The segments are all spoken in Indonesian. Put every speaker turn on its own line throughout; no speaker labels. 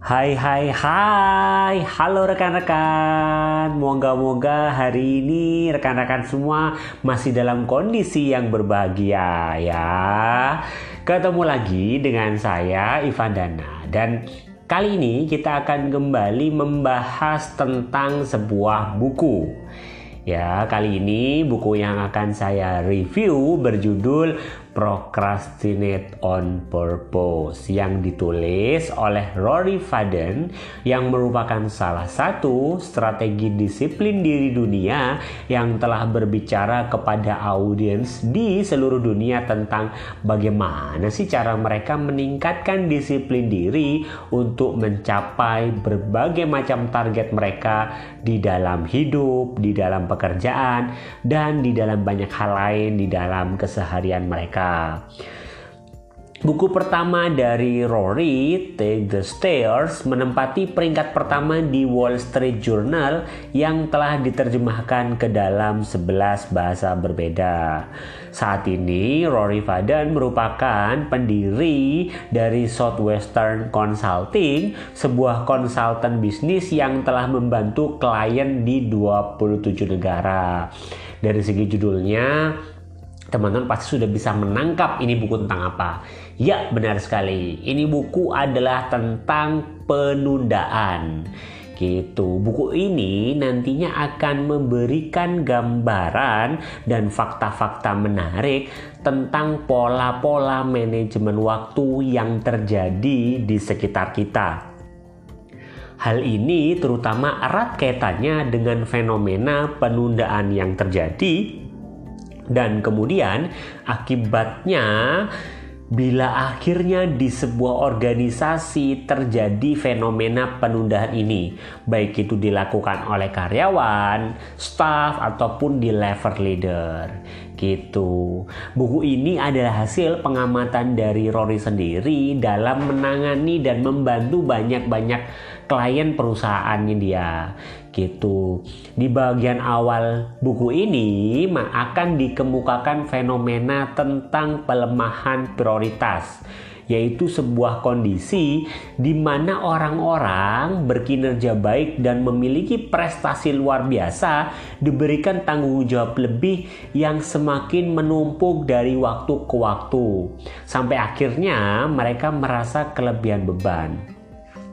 Hai hai hai. Halo rekan-rekan. Moga-moga hari ini rekan-rekan semua Masih dalam kondisi yang berbahagia ya. Ketemu lagi dengan saya Ivan Dana. Dan kali ini kita akan kembali membahas tentang sebuah buku. Ya, kali ini buku yang akan saya review berjudul Procrastinate on Purpose yang ditulis oleh Rory Vaden yang merupakan salah satu strategi disiplin diri dunia yang telah berbicara kepada audiens di seluruh dunia tentang bagaimana sih cara mereka meningkatkan disiplin diri untuk mencapai berbagai macam target mereka di dalam hidup, di dalam pekerjaan, dan di dalam banyak hal lain di dalam keseharian mereka mereka. Buku pertama dari Rory, Take the Stairs, menempati peringkat pertama di Wall Street Journal yang telah diterjemahkan ke dalam 11 bahasa berbeda. Saat ini, Rory Vaden merupakan pendiri dari Southwestern Consulting, sebuah konsultan bisnis yang telah membantu klien di 27 negara. Dari segi judulnya, teman-teman pasti sudah bisa menangkap ini buku tentang apa. Ya, benar sekali. Ini buku adalah tentang penundaan. Gitu. Buku ini nantinya akan memberikan gambaran dan fakta-fakta menarik tentang pola-pola manajemen waktu yang terjadi di sekitar kita. Hal ini terutama erat kaitannya dengan fenomena penundaan yang terjadi dan kemudian akibatnya bila akhirnya di sebuah organisasi terjadi fenomena penundaan ini, baik itu dilakukan oleh karyawan, staff ataupun di level leader. Gitu. Buku ini adalah hasil pengamatan dari Rory sendiri dalam menangani dan membantu banyak-banyak klien perusahaannya dia gitu. Di bagian awal buku ini akan dikemukakan fenomena tentang pelemahan prioritas yaitu sebuah kondisi di mana orang-orang berkinerja baik dan memiliki prestasi luar biasa diberikan tanggung jawab lebih yang semakin menumpuk dari waktu ke waktu sampai akhirnya mereka merasa kelebihan beban.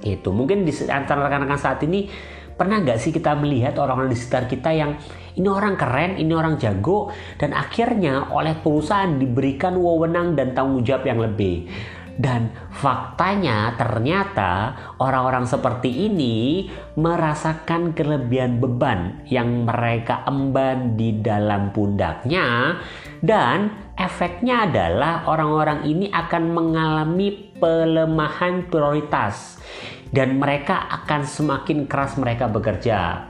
Itu mungkin di antara rekan-rekan saat ini pernah nggak sih kita melihat orang-orang di sekitar kita yang ini orang keren, ini orang jago, dan akhirnya oleh perusahaan diberikan wewenang dan tanggung jawab yang lebih. Dan faktanya ternyata orang-orang seperti ini merasakan kelebihan beban yang mereka emban di dalam pundaknya dan efeknya adalah orang-orang ini akan mengalami pelemahan prioritas dan mereka akan semakin keras mereka bekerja.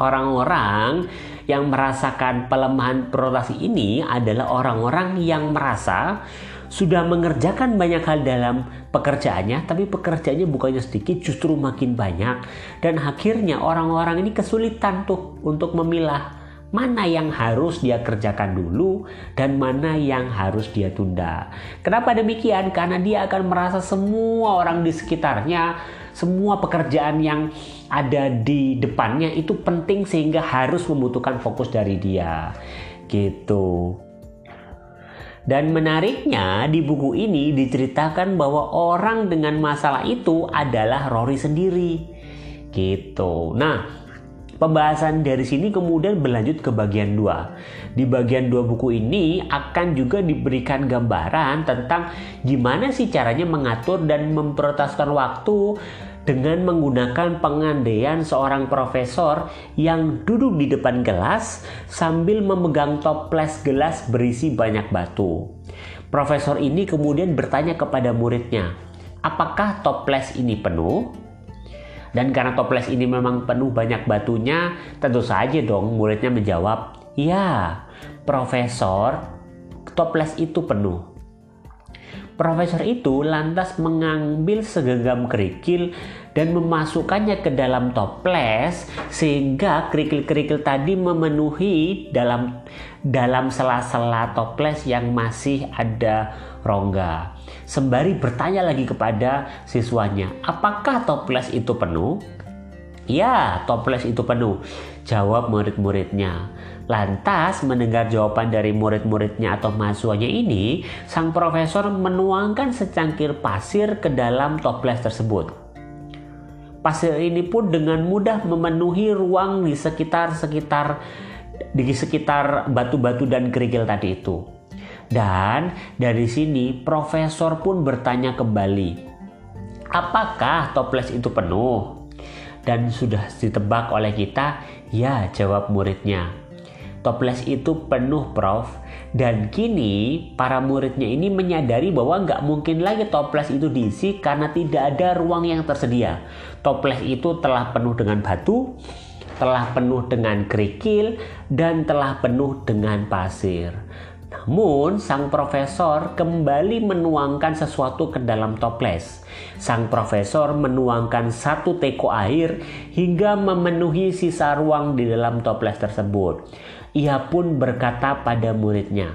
Orang-orang yang merasakan pelemahan prioritas ini adalah orang-orang yang merasa sudah mengerjakan banyak hal dalam pekerjaannya, tapi pekerjaannya bukannya sedikit, justru makin banyak. Dan akhirnya orang-orang ini kesulitan tuh untuk memilah mana yang harus dia kerjakan dulu dan mana yang harus dia tunda. Kenapa demikian? Karena dia akan merasa semua orang di sekitarnya, semua pekerjaan yang ada di depannya itu penting sehingga harus membutuhkan fokus dari dia. Gitu. Dan menariknya di buku ini diceritakan bahwa orang dengan masalah itu adalah Rory sendiri. Gitu. Nah, Pembahasan dari sini kemudian berlanjut ke bagian 2. Di bagian 2 buku ini akan juga diberikan gambaran tentang gimana sih caranya mengatur dan memprioritaskan waktu dengan menggunakan pengandaian seorang profesor yang duduk di depan gelas sambil memegang toples gelas berisi banyak batu. Profesor ini kemudian bertanya kepada muridnya, "Apakah toples ini penuh?" Dan karena toples ini memang penuh banyak batunya, tentu saja dong muridnya menjawab, "Ya, profesor, toples itu penuh." Profesor itu lantas mengambil segenggam kerikil dan memasukkannya ke dalam toples sehingga kerikil-kerikil tadi memenuhi dalam dalam sela-sela toples yang masih ada rongga. Sembari bertanya lagi kepada siswanya, apakah toples itu penuh? Ya, toples itu penuh. Jawab murid-muridnya. Lantas mendengar jawaban dari murid-muridnya atau mahasiswanya ini, sang profesor menuangkan secangkir pasir ke dalam toples tersebut. Pasir ini pun dengan mudah memenuhi ruang di sekitar-sekitar di sekitar batu-batu dan kerikil tadi itu. Dan dari sini profesor pun bertanya kembali, apakah toples itu penuh? Dan sudah ditebak oleh kita, ya jawab muridnya. Toples itu penuh prof dan kini para muridnya ini menyadari bahwa nggak mungkin lagi toples itu diisi karena tidak ada ruang yang tersedia. Toples itu telah penuh dengan batu, telah penuh dengan kerikil, dan telah penuh dengan pasir. Namun, sang profesor kembali menuangkan sesuatu ke dalam toples. Sang profesor menuangkan satu teko air hingga memenuhi sisa ruang di dalam toples tersebut. Ia pun berkata pada muridnya,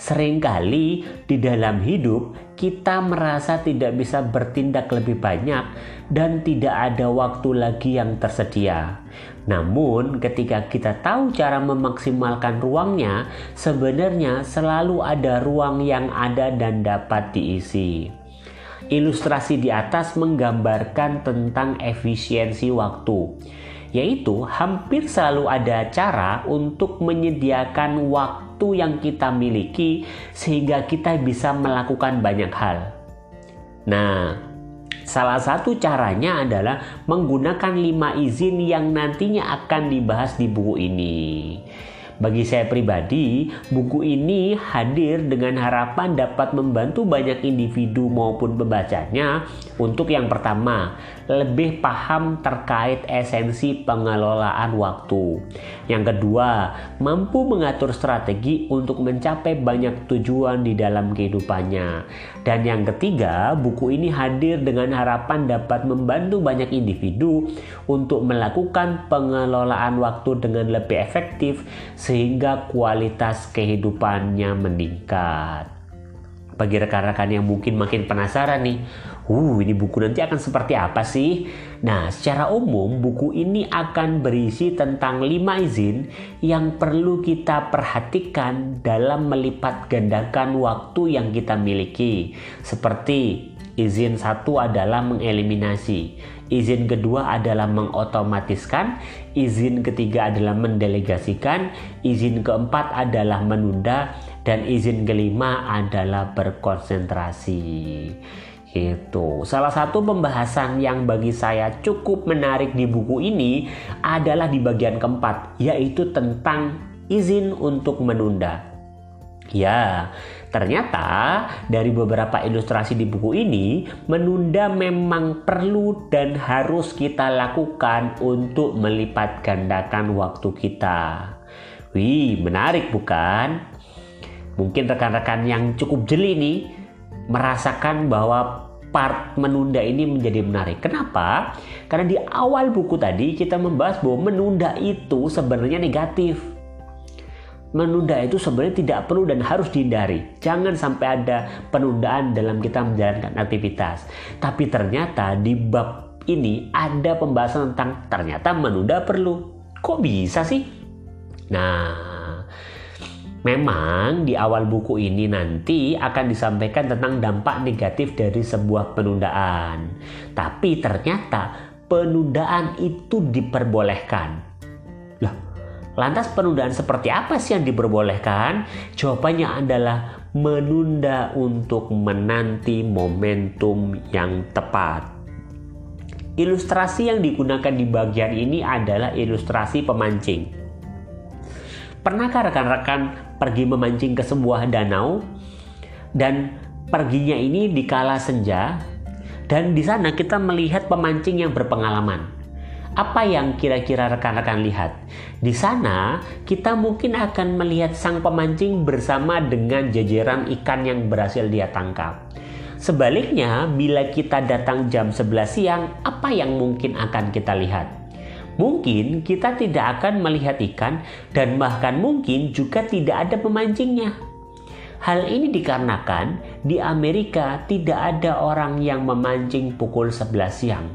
Seringkali di dalam hidup kita merasa tidak bisa bertindak lebih banyak dan tidak ada waktu lagi yang tersedia. Namun, ketika kita tahu cara memaksimalkan ruangnya, sebenarnya selalu ada ruang yang ada dan dapat diisi. Ilustrasi di atas menggambarkan tentang efisiensi waktu yaitu hampir selalu ada cara untuk menyediakan waktu yang kita miliki sehingga kita bisa melakukan banyak hal. Nah, salah satu caranya adalah menggunakan lima izin yang nantinya akan dibahas di buku ini. Bagi saya pribadi, buku ini hadir dengan harapan dapat membantu banyak individu maupun pembacanya untuk yang pertama, lebih paham terkait esensi pengelolaan waktu. Yang kedua, mampu mengatur strategi untuk mencapai banyak tujuan di dalam kehidupannya. Dan yang ketiga, buku ini hadir dengan harapan dapat membantu banyak individu untuk melakukan pengelolaan waktu dengan lebih efektif sehingga kualitas kehidupannya meningkat. Bagi rekan-rekan yang mungkin makin penasaran nih, uh ini buku nanti akan seperti apa sih? Nah, secara umum buku ini akan berisi tentang 5 izin yang perlu kita perhatikan dalam melipat gandakan waktu yang kita miliki. Seperti izin satu adalah mengeliminasi, izin kedua adalah mengotomatiskan, izin ketiga adalah mendelegasikan, izin keempat adalah menunda, dan izin kelima adalah berkonsentrasi. Itu salah satu pembahasan yang bagi saya cukup menarik di buku ini adalah di bagian keempat yaitu tentang izin untuk menunda Ya, ternyata dari beberapa ilustrasi di buku ini, menunda memang perlu dan harus kita lakukan untuk melipat gandakan waktu kita. Wih, menarik bukan? Mungkin rekan-rekan yang cukup jeli nih merasakan bahwa part menunda ini menjadi menarik. Kenapa? Karena di awal buku tadi kita membahas bahwa menunda itu sebenarnya negatif. Menunda itu sebenarnya tidak perlu dan harus dihindari. Jangan sampai ada penundaan dalam kita menjalankan aktivitas. Tapi ternyata di bab ini ada pembahasan tentang ternyata menunda perlu. Kok bisa sih? Nah, Memang di awal buku ini nanti akan disampaikan tentang dampak negatif dari sebuah penundaan. Tapi ternyata penundaan itu diperbolehkan. Lantas penundaan seperti apa sih yang diperbolehkan? Jawabannya adalah menunda untuk menanti momentum yang tepat. Ilustrasi yang digunakan di bagian ini adalah ilustrasi pemancing. Pernahkah rekan-rekan pergi memancing ke sebuah danau dan perginya ini di kala senja dan di sana kita melihat pemancing yang berpengalaman. Apa yang kira-kira rekan-rekan lihat? Di sana kita mungkin akan melihat sang pemancing bersama dengan jajaran ikan yang berhasil dia tangkap. Sebaliknya, bila kita datang jam 11 siang, apa yang mungkin akan kita lihat? Mungkin kita tidak akan melihat ikan dan bahkan mungkin juga tidak ada pemancingnya. Hal ini dikarenakan di Amerika tidak ada orang yang memancing pukul 11 siang.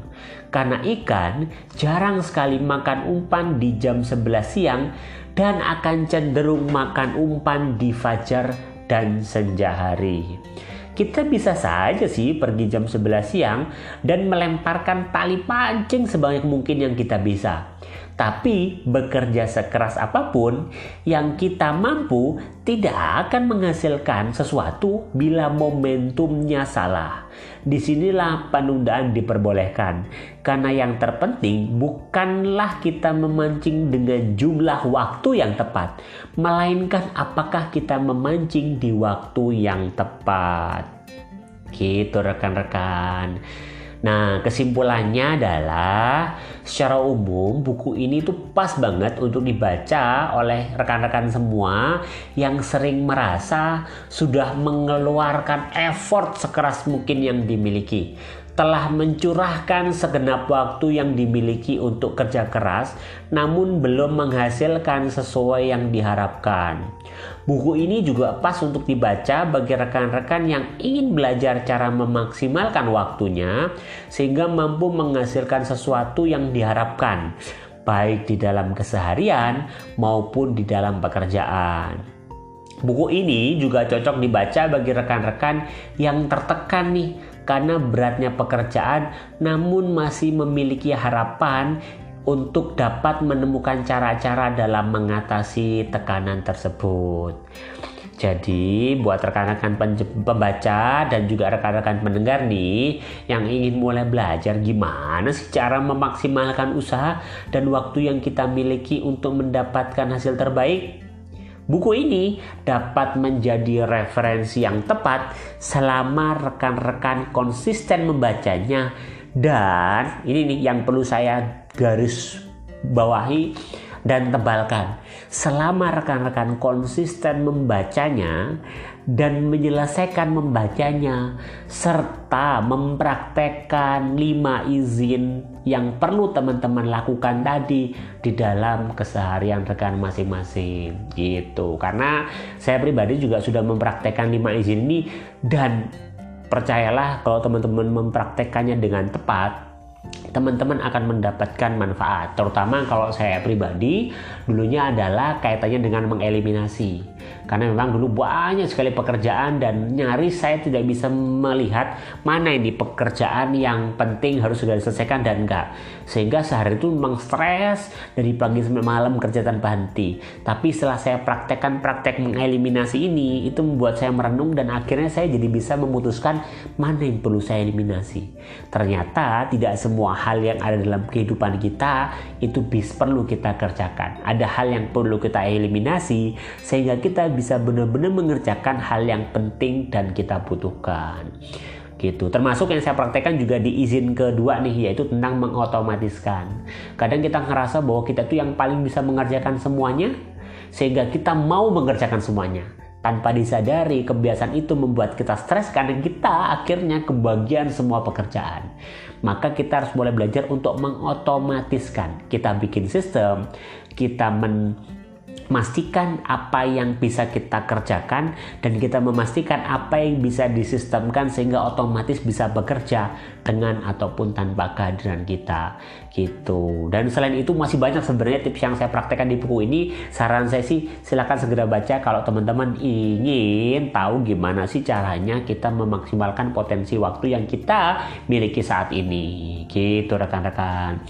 Karena ikan jarang sekali makan umpan di jam 11 siang dan akan cenderung makan umpan di fajar dan senja hari. Kita bisa saja sih pergi jam 11 siang dan melemparkan tali pancing sebanyak mungkin yang kita bisa. Tapi bekerja sekeras apa pun yang kita mampu tidak akan menghasilkan sesuatu bila momentumnya salah. Di sinilah penundaan diperbolehkan. Karena yang terpenting bukanlah kita memancing dengan jumlah waktu yang tepat. Melainkan apakah kita memancing di waktu yang tepat. Gitu rekan-rekan. Nah, kesimpulannya adalah secara umum buku ini tuh pas banget untuk dibaca oleh rekan-rekan semua yang sering merasa sudah mengeluarkan effort sekeras mungkin yang dimiliki telah mencurahkan segenap waktu yang dimiliki untuk kerja keras, namun belum menghasilkan sesuai yang diharapkan. Buku ini juga pas untuk dibaca bagi rekan-rekan yang ingin belajar cara memaksimalkan waktunya, sehingga mampu menghasilkan sesuatu yang diharapkan, baik di dalam keseharian maupun di dalam pekerjaan. Buku ini juga cocok dibaca bagi rekan-rekan yang tertekan nih karena beratnya pekerjaan namun masih memiliki harapan untuk dapat menemukan cara-cara dalam mengatasi tekanan tersebut. Jadi buat rekan-rekan pembaca dan juga rekan-rekan pendengar nih yang ingin mulai belajar gimana sih cara memaksimalkan usaha dan waktu yang kita miliki untuk mendapatkan hasil terbaik, Buku ini dapat menjadi referensi yang tepat selama rekan-rekan konsisten membacanya dan ini nih yang perlu saya garis bawahi dan tebalkan. Selama rekan-rekan konsisten membacanya dan menyelesaikan membacanya serta mempraktekkan lima izin yang perlu teman-teman lakukan tadi di dalam keseharian rekan masing-masing. Gitu. Karena saya pribadi juga sudah mempraktekkan lima izin ini dan percayalah kalau teman-teman mempraktekannya dengan tepat teman-teman akan mendapatkan manfaat. Terutama kalau saya pribadi dulunya adalah kaitannya dengan mengeliminasi karena memang dulu banyak sekali pekerjaan dan nyaris saya tidak bisa melihat mana ini pekerjaan yang penting harus sudah diselesaikan dan enggak. Sehingga sehari itu memang stres dari pagi sampai malam kerja tanpa henti. Tapi setelah saya praktekkan praktek mengeliminasi ini itu membuat saya merenung dan akhirnya saya jadi bisa memutuskan mana yang perlu saya eliminasi. Ternyata tidak semua hal yang ada dalam kehidupan kita itu bis perlu kita kerjakan. Ada hal yang perlu kita eliminasi sehingga kita bisa benar-benar mengerjakan hal yang penting dan kita butuhkan. Gitu. Termasuk yang saya praktekkan juga di izin kedua nih yaitu tentang mengotomatiskan. Kadang kita ngerasa bahwa kita tuh yang paling bisa mengerjakan semuanya sehingga kita mau mengerjakan semuanya. Tanpa disadari kebiasaan itu membuat kita stres karena kita akhirnya kebagian semua pekerjaan. Maka kita harus mulai belajar untuk mengotomatiskan. Kita bikin sistem kita men memastikan apa yang bisa kita kerjakan dan kita memastikan apa yang bisa disistemkan sehingga otomatis bisa bekerja dengan ataupun tanpa kehadiran kita gitu. Dan selain itu masih banyak sebenarnya tips yang saya praktekkan di buku ini. Saran saya sih silahkan segera baca kalau teman-teman ingin tahu gimana sih caranya kita memaksimalkan potensi waktu yang kita miliki saat ini gitu rekan-rekan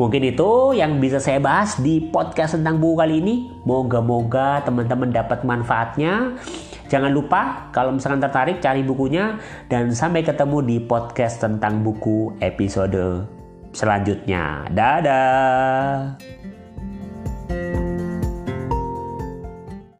Mungkin itu yang bisa saya bahas di podcast tentang buku kali ini. Moga-moga teman-teman dapat manfaatnya. Jangan lupa kalau misalkan tertarik cari bukunya dan sampai ketemu di podcast tentang buku episode selanjutnya. Dadah.